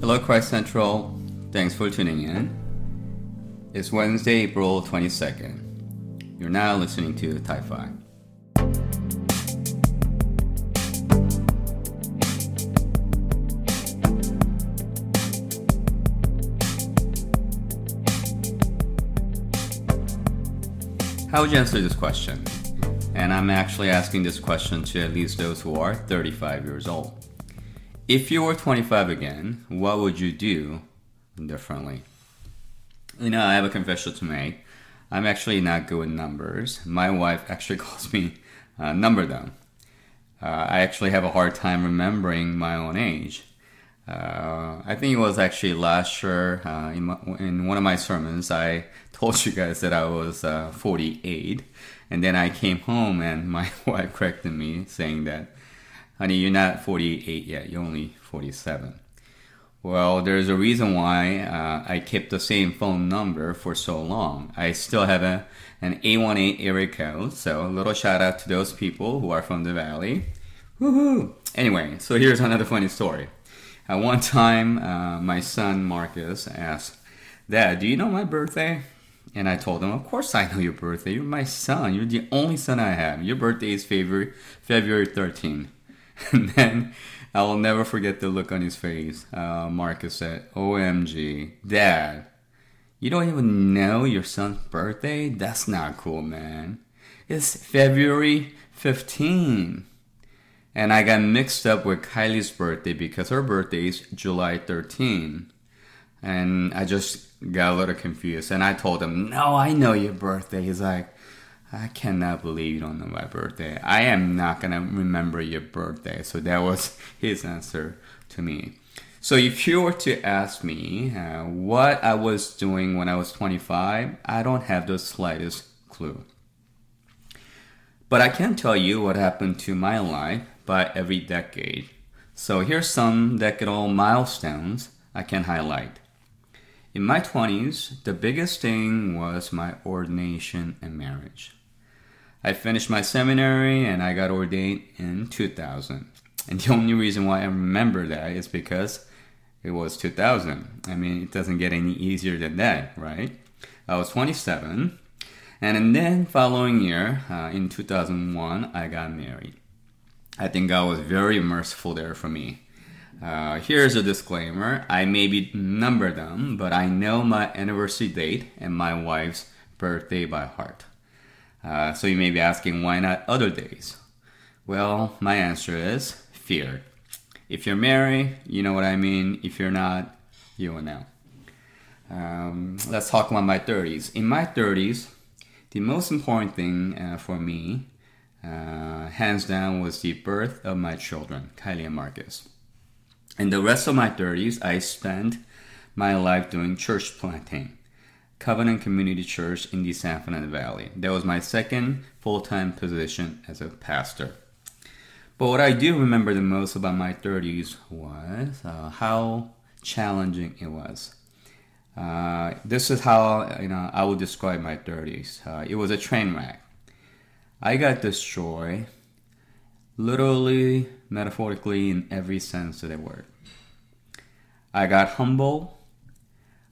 Hello, Christ Central. Thanks for tuning in. It's Wednesday, April 22nd. You're now listening to Tight Five. How would you answer this question? And I'm actually asking this question to at least those who are 35 years old. If you were 25 again, what would you do differently? You know, I have a confession to make. I'm actually not good with numbers. My wife actually calls me uh, number them. Uh, I actually have a hard time remembering my own age. Uh, I think it was actually last year uh, in, my, in, one of my sermons, I told you guys that I was uh, 48. And then I came home and my wife corrected me saying that, honey, you're not 48 yet, you're only 47. Well, there's a reason why uh, I kept the same phone number for so long. I still have a, an 818 area code, so a little shout out to those people who are from the valley. Woohoo! Anyway, so here's another funny story. At one time, uh, my son Marcus asked, Dad, do you know my birthday? And I told him, Of course I know your birthday. You're my son. You're the only son I have. Your birthday is February, February 13. And then I will never forget the look on his face. Uh, Marcus said, OMG, Dad, you don't even know your son's birthday? That's not cool, man. It's February 15. And I got mixed up with Kylie's birthday because her birthday is July 13. And I just got a little confused. And I told him, No, I know your birthday. He's like, I cannot believe you don't know my birthday. I am not gonna remember your birthday. So that was his answer to me. So if you were to ask me uh, what I was doing when I was 25, I don't have the slightest clue. But I can tell you what happened to my life by every decade. So here's some decadal milestones I can highlight. In my 20s, the biggest thing was my ordination and marriage. I finished my seminary and I got ordained in 2000. And the only reason why I remember that is because it was 2000. I mean, it doesn't get any easier than that, right? I was 27. And then following year, uh, in 2001, I got married. I think God was very merciful there for me. Uh, here's a disclaimer I maybe number them, but I know my anniversary date and my wife's birthday by heart. Uh, so you may be asking, why not other days? Well, my answer is fear. If you're married, you know what I mean. If you're not, you will know. Um, let's talk about my 30s. In my 30s, the most important thing uh, for me, uh, hands down, was the birth of my children, Kylie and Marcus. In the rest of my 30s, I spent my life doing church planting. Covenant Community Church in the San Fernando Valley. That was my second full time position as a pastor. But what I do remember the most about my 30s was uh, how challenging it was. Uh, this is how you know I would describe my 30s. Uh, it was a train wreck. I got destroyed, literally, metaphorically, in every sense of the word. I got humble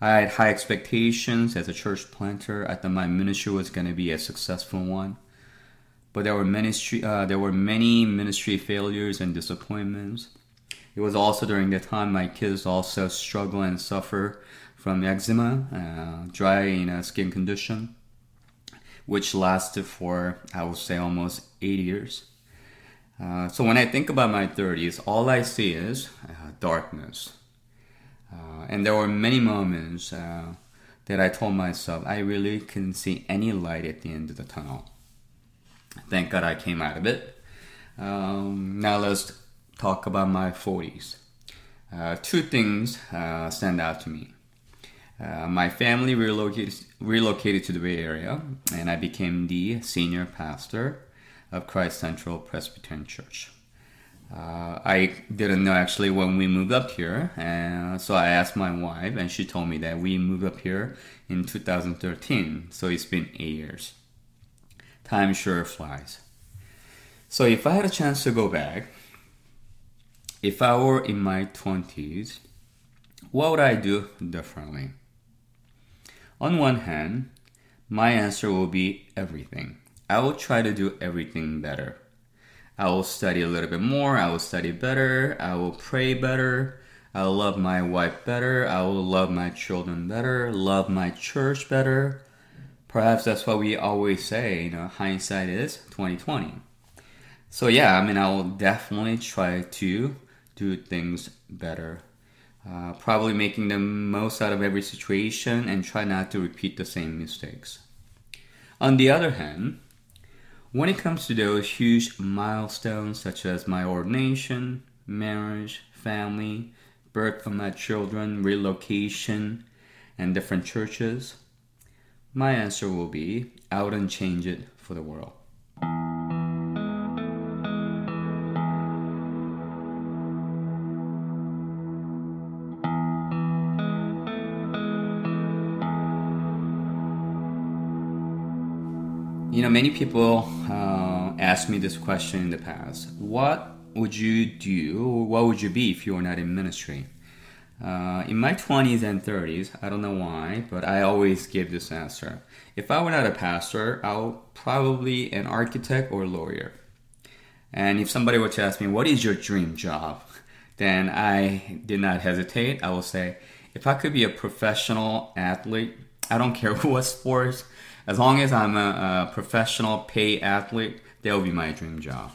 I had high expectations as a church planter. I thought my ministry was going to be a successful one, but there were ministry uh, there were many ministry failures and disappointments. It was also during that time my kids also struggle and suffer from eczema, uh, dry you know, skin condition, which lasted for I would say almost eight years. Uh, so when I think about my 30s, all I see is uh, darkness uh, and there were many moments uh, that I told myself I really couldn't see any light at the end of the tunnel. Thank God I came out of it. Um, now let's talk about my 40s. Uh, two things uh, stand out to me. Uh, my family relocated, relocated to the Bay Area, and I became the senior pastor of Christ Central Presbyterian Church. Uh, I didn't know actually when we moved up here, and so I asked my wife, and she told me that we moved up here in 2013. So it's been eight years. Time sure flies. So if I had a chance to go back, if I were in my 20s, What would I do differently? On one hand, my answer will be everything. I will try to do everything better. I will study a little bit more, I will study better, I will pray better, I will love my wife better, I will love my children better, love my church better. Perhaps that's what we always say, you know, hindsight is 2020. So yeah, I mean, I will definitely try to do things better. Uh, probably making the most out of every situation and try not to repeat the same mistakes. On the other hand, when it comes to those huge milestones such as my ordination, marriage, family, birth of my children, relocation, and different churches, my answer will be I wouldn't change it for the world. You know, many people uh, asked me this question in the past. What would you do, or what would you be if you were not in ministry? Uh, in my 20s and 30s, I don't know why, but I always give this answer. If I were not a pastor, I would probably an architect or lawyer. And if somebody were to ask me, what is your dream job? Then I did not hesitate. I will say, if I could be a professional athlete, I don't care what sports, as long as I'm a, a professional paid athlete, that will be my dream job.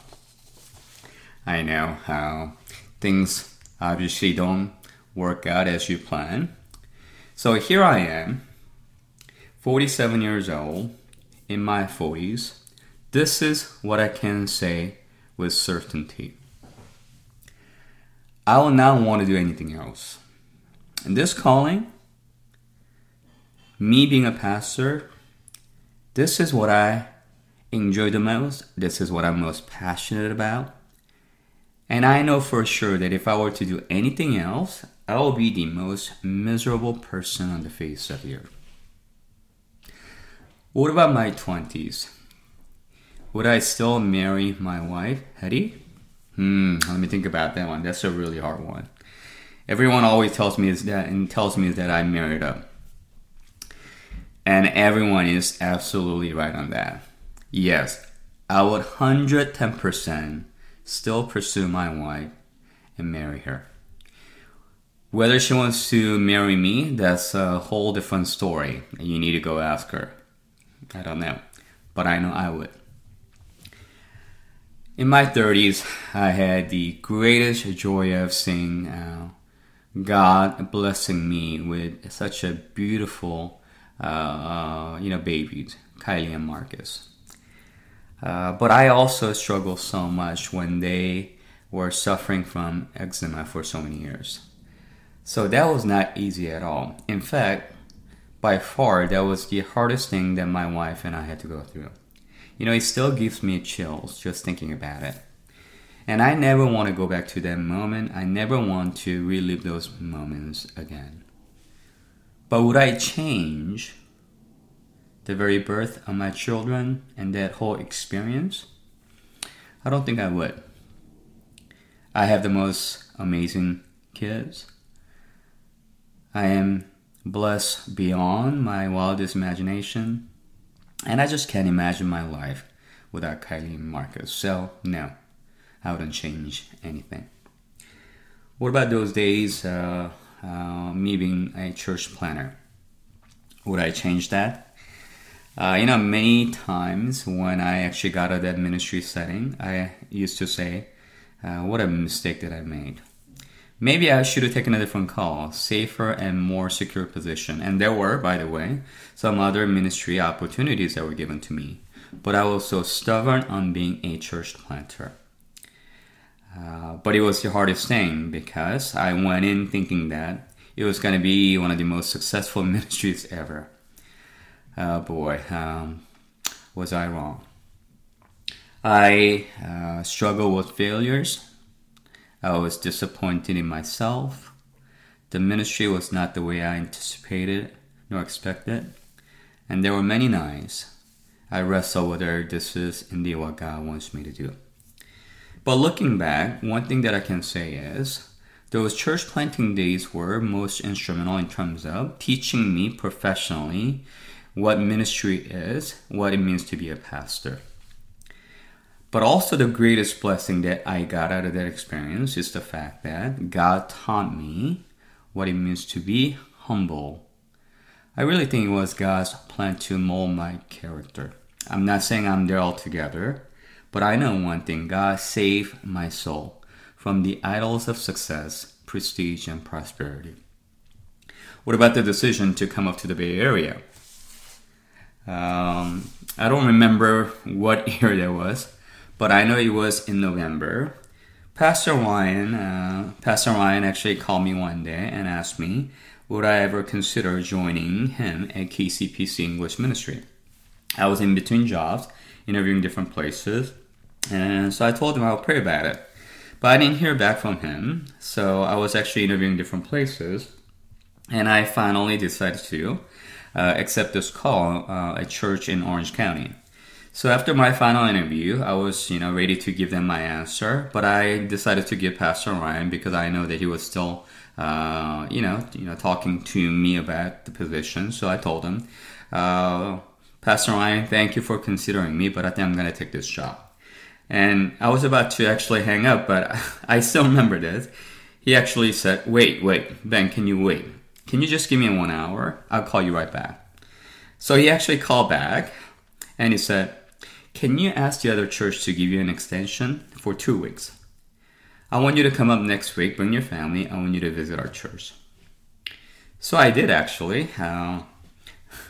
I know how things obviously don't work out as you plan. So here I am, 47 years old, in my 40s. This is what I can say with certainty. I will not want to do anything else. And this calling, me being a pastor, this is what I enjoy the most. This is what I'm most passionate about. And I know for sure that if I were to do anything else, I will be the most miserable person on the face of the earth. What about my 20s? Would I still marry my wife, Hetty? Hmm, let me think about that one. That's a really hard one. Everyone always tells me is that and tells me that I married up. And everyone is absolutely right on that. Yes, I would 110% still pursue my wife and marry her. Whether she wants to marry me, that's a whole different story. You need to go ask her. I don't know. But I know I would. In my 30s, I had the greatest joy of seeing uh, God blessing me with such a beautiful uh, uh, you know, babies, Kylie and Marcus. Uh, but I also struggled so much when they were suffering from eczema for so many years. So that was not easy at all. In fact, by far, that was the hardest thing that my wife and I had to go through. You know, it still gives me chills just thinking about it. And I never want to go back to that moment. I never want to relive those moments again. But would I change the very birth of my children and that whole experience? I don't think I would. I have the most amazing kids. I am blessed beyond my wildest imagination. And I just can't imagine my life without Kylie and Marcus. So, no, I wouldn't change anything. What about those days uh, uh, me being a church planter. Would I change that? Uh, you know, many times when I actually got out of that ministry setting, I used to say, uh, what a mistake that I made. Maybe I should have taken a different call, safer and more secure position. And there were, by the way, some other ministry opportunities that were given to me. But I was so stubborn on being a church planter. Uh, but it was the hardest thing because I went in thinking that it was going to be one of the most successful ministries ever. Oh boy, um, was I wrong. I uh, struggled with failures. I was disappointed in myself. The ministry was not the way I anticipated nor expected. And there were many nights I wrestled whether this is indeed what God wants me to do. But looking back, one thing that I can say is those church planting days were most instrumental in terms of teaching me professionally what ministry is, what it means to be a pastor. But also, the greatest blessing that I got out of that experience is the fact that God taught me what it means to be humble. I really think it was God's plan to mold my character. I'm not saying I'm there altogether, but I know one thing God saved my soul from the idols of success, prestige, and prosperity. What about the decision to come up to the Bay Area? Um, I don't remember what year that was, but I know it was in November. Pastor Ryan, uh, Pastor Ryan actually called me one day and asked me, would I ever consider joining him at KCPC English Ministry? I was in between jobs, interviewing different places, and so I told him I'll pray about it. But I didn't hear back from him, so I was actually interviewing different places, and I finally decided to uh, accept this call uh, at church in Orange County. So after my final interview, I was, you know, ready to give them my answer, but I decided to give Pastor Ryan because I know that he was still, uh, you know, you know, talking to me about the position. So I told him, uh, Pastor Ryan, thank you for considering me, but I think I'm going to take this job. And I was about to actually hang up, but I still remember this. He actually said, Wait, wait, Ben, can you wait? Can you just give me one hour? I'll call you right back. So he actually called back and he said, Can you ask the other church to give you an extension for two weeks? I want you to come up next week, bring your family. I want you to visit our church. So I did actually. Uh,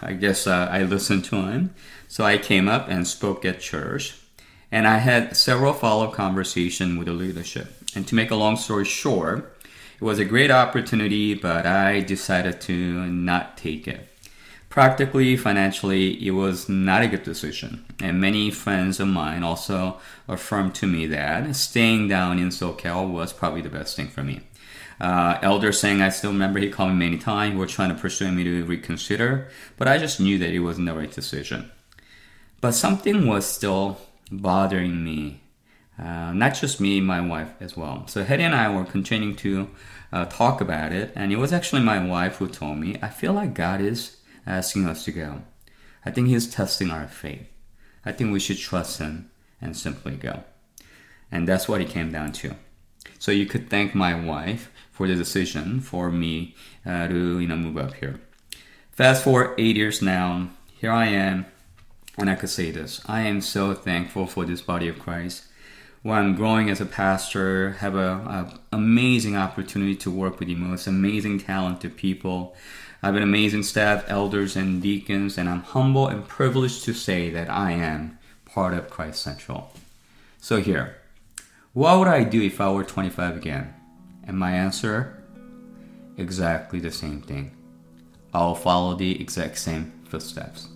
I guess uh, I listened to him. So I came up and spoke at church. And I had several follow up conversations with the leadership. And to make a long story short, it was a great opportunity, but I decided to not take it. Practically, financially, it was not a good decision. And many friends of mine also affirmed to me that staying down in SoCal was probably the best thing for me. Uh, Elder saying, I still remember he called me many times, were trying to persuade me to reconsider, but I just knew that it wasn't the right decision. But something was still bothering me uh, not just me, my wife as well. So Hetty and I were continuing to uh, talk about it, and it was actually my wife who told me, I feel like God is asking us to go. I think He's testing our faith. I think we should trust Him and simply go. And that's what it came down to. So you could thank my wife for the decision for me uh, to you know move up here. Fast forward eight years now, here I am, and I could say this: I am so thankful for this body of Christ where I'm growing as a pastor, have a, amazing opportunity to work with the most amazing talented people. I have an amazing staff, elders and deacons, and I'm humble and privileged to say that I am part of Christ Central. So here, what would I do if I were 25 again? And my answer, exactly the same thing. I'll follow the exact same footsteps.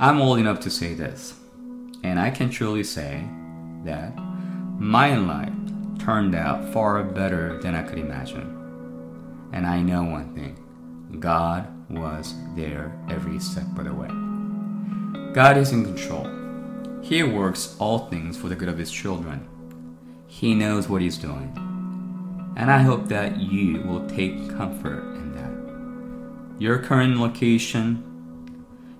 I'm old enough to say this, and I can truly say that my life turned out far better than I could imagine. And I know one thing God was there every step of the way. God is in control. He works all things for the good of His children. He knows what He's doing. And I hope that you will take comfort in that. Your current location,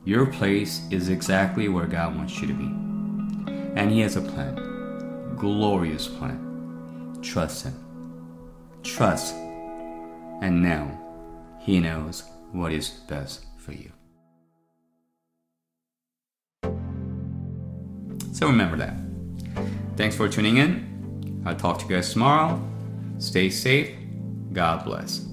your place is exactly where God wants you to be. And He has a plan, glorious plan. Trust Him. Trust. And now He knows what is best for you. So remember that. Thanks for tuning in. I'll talk to you guys tomorrow. Stay safe. God bless.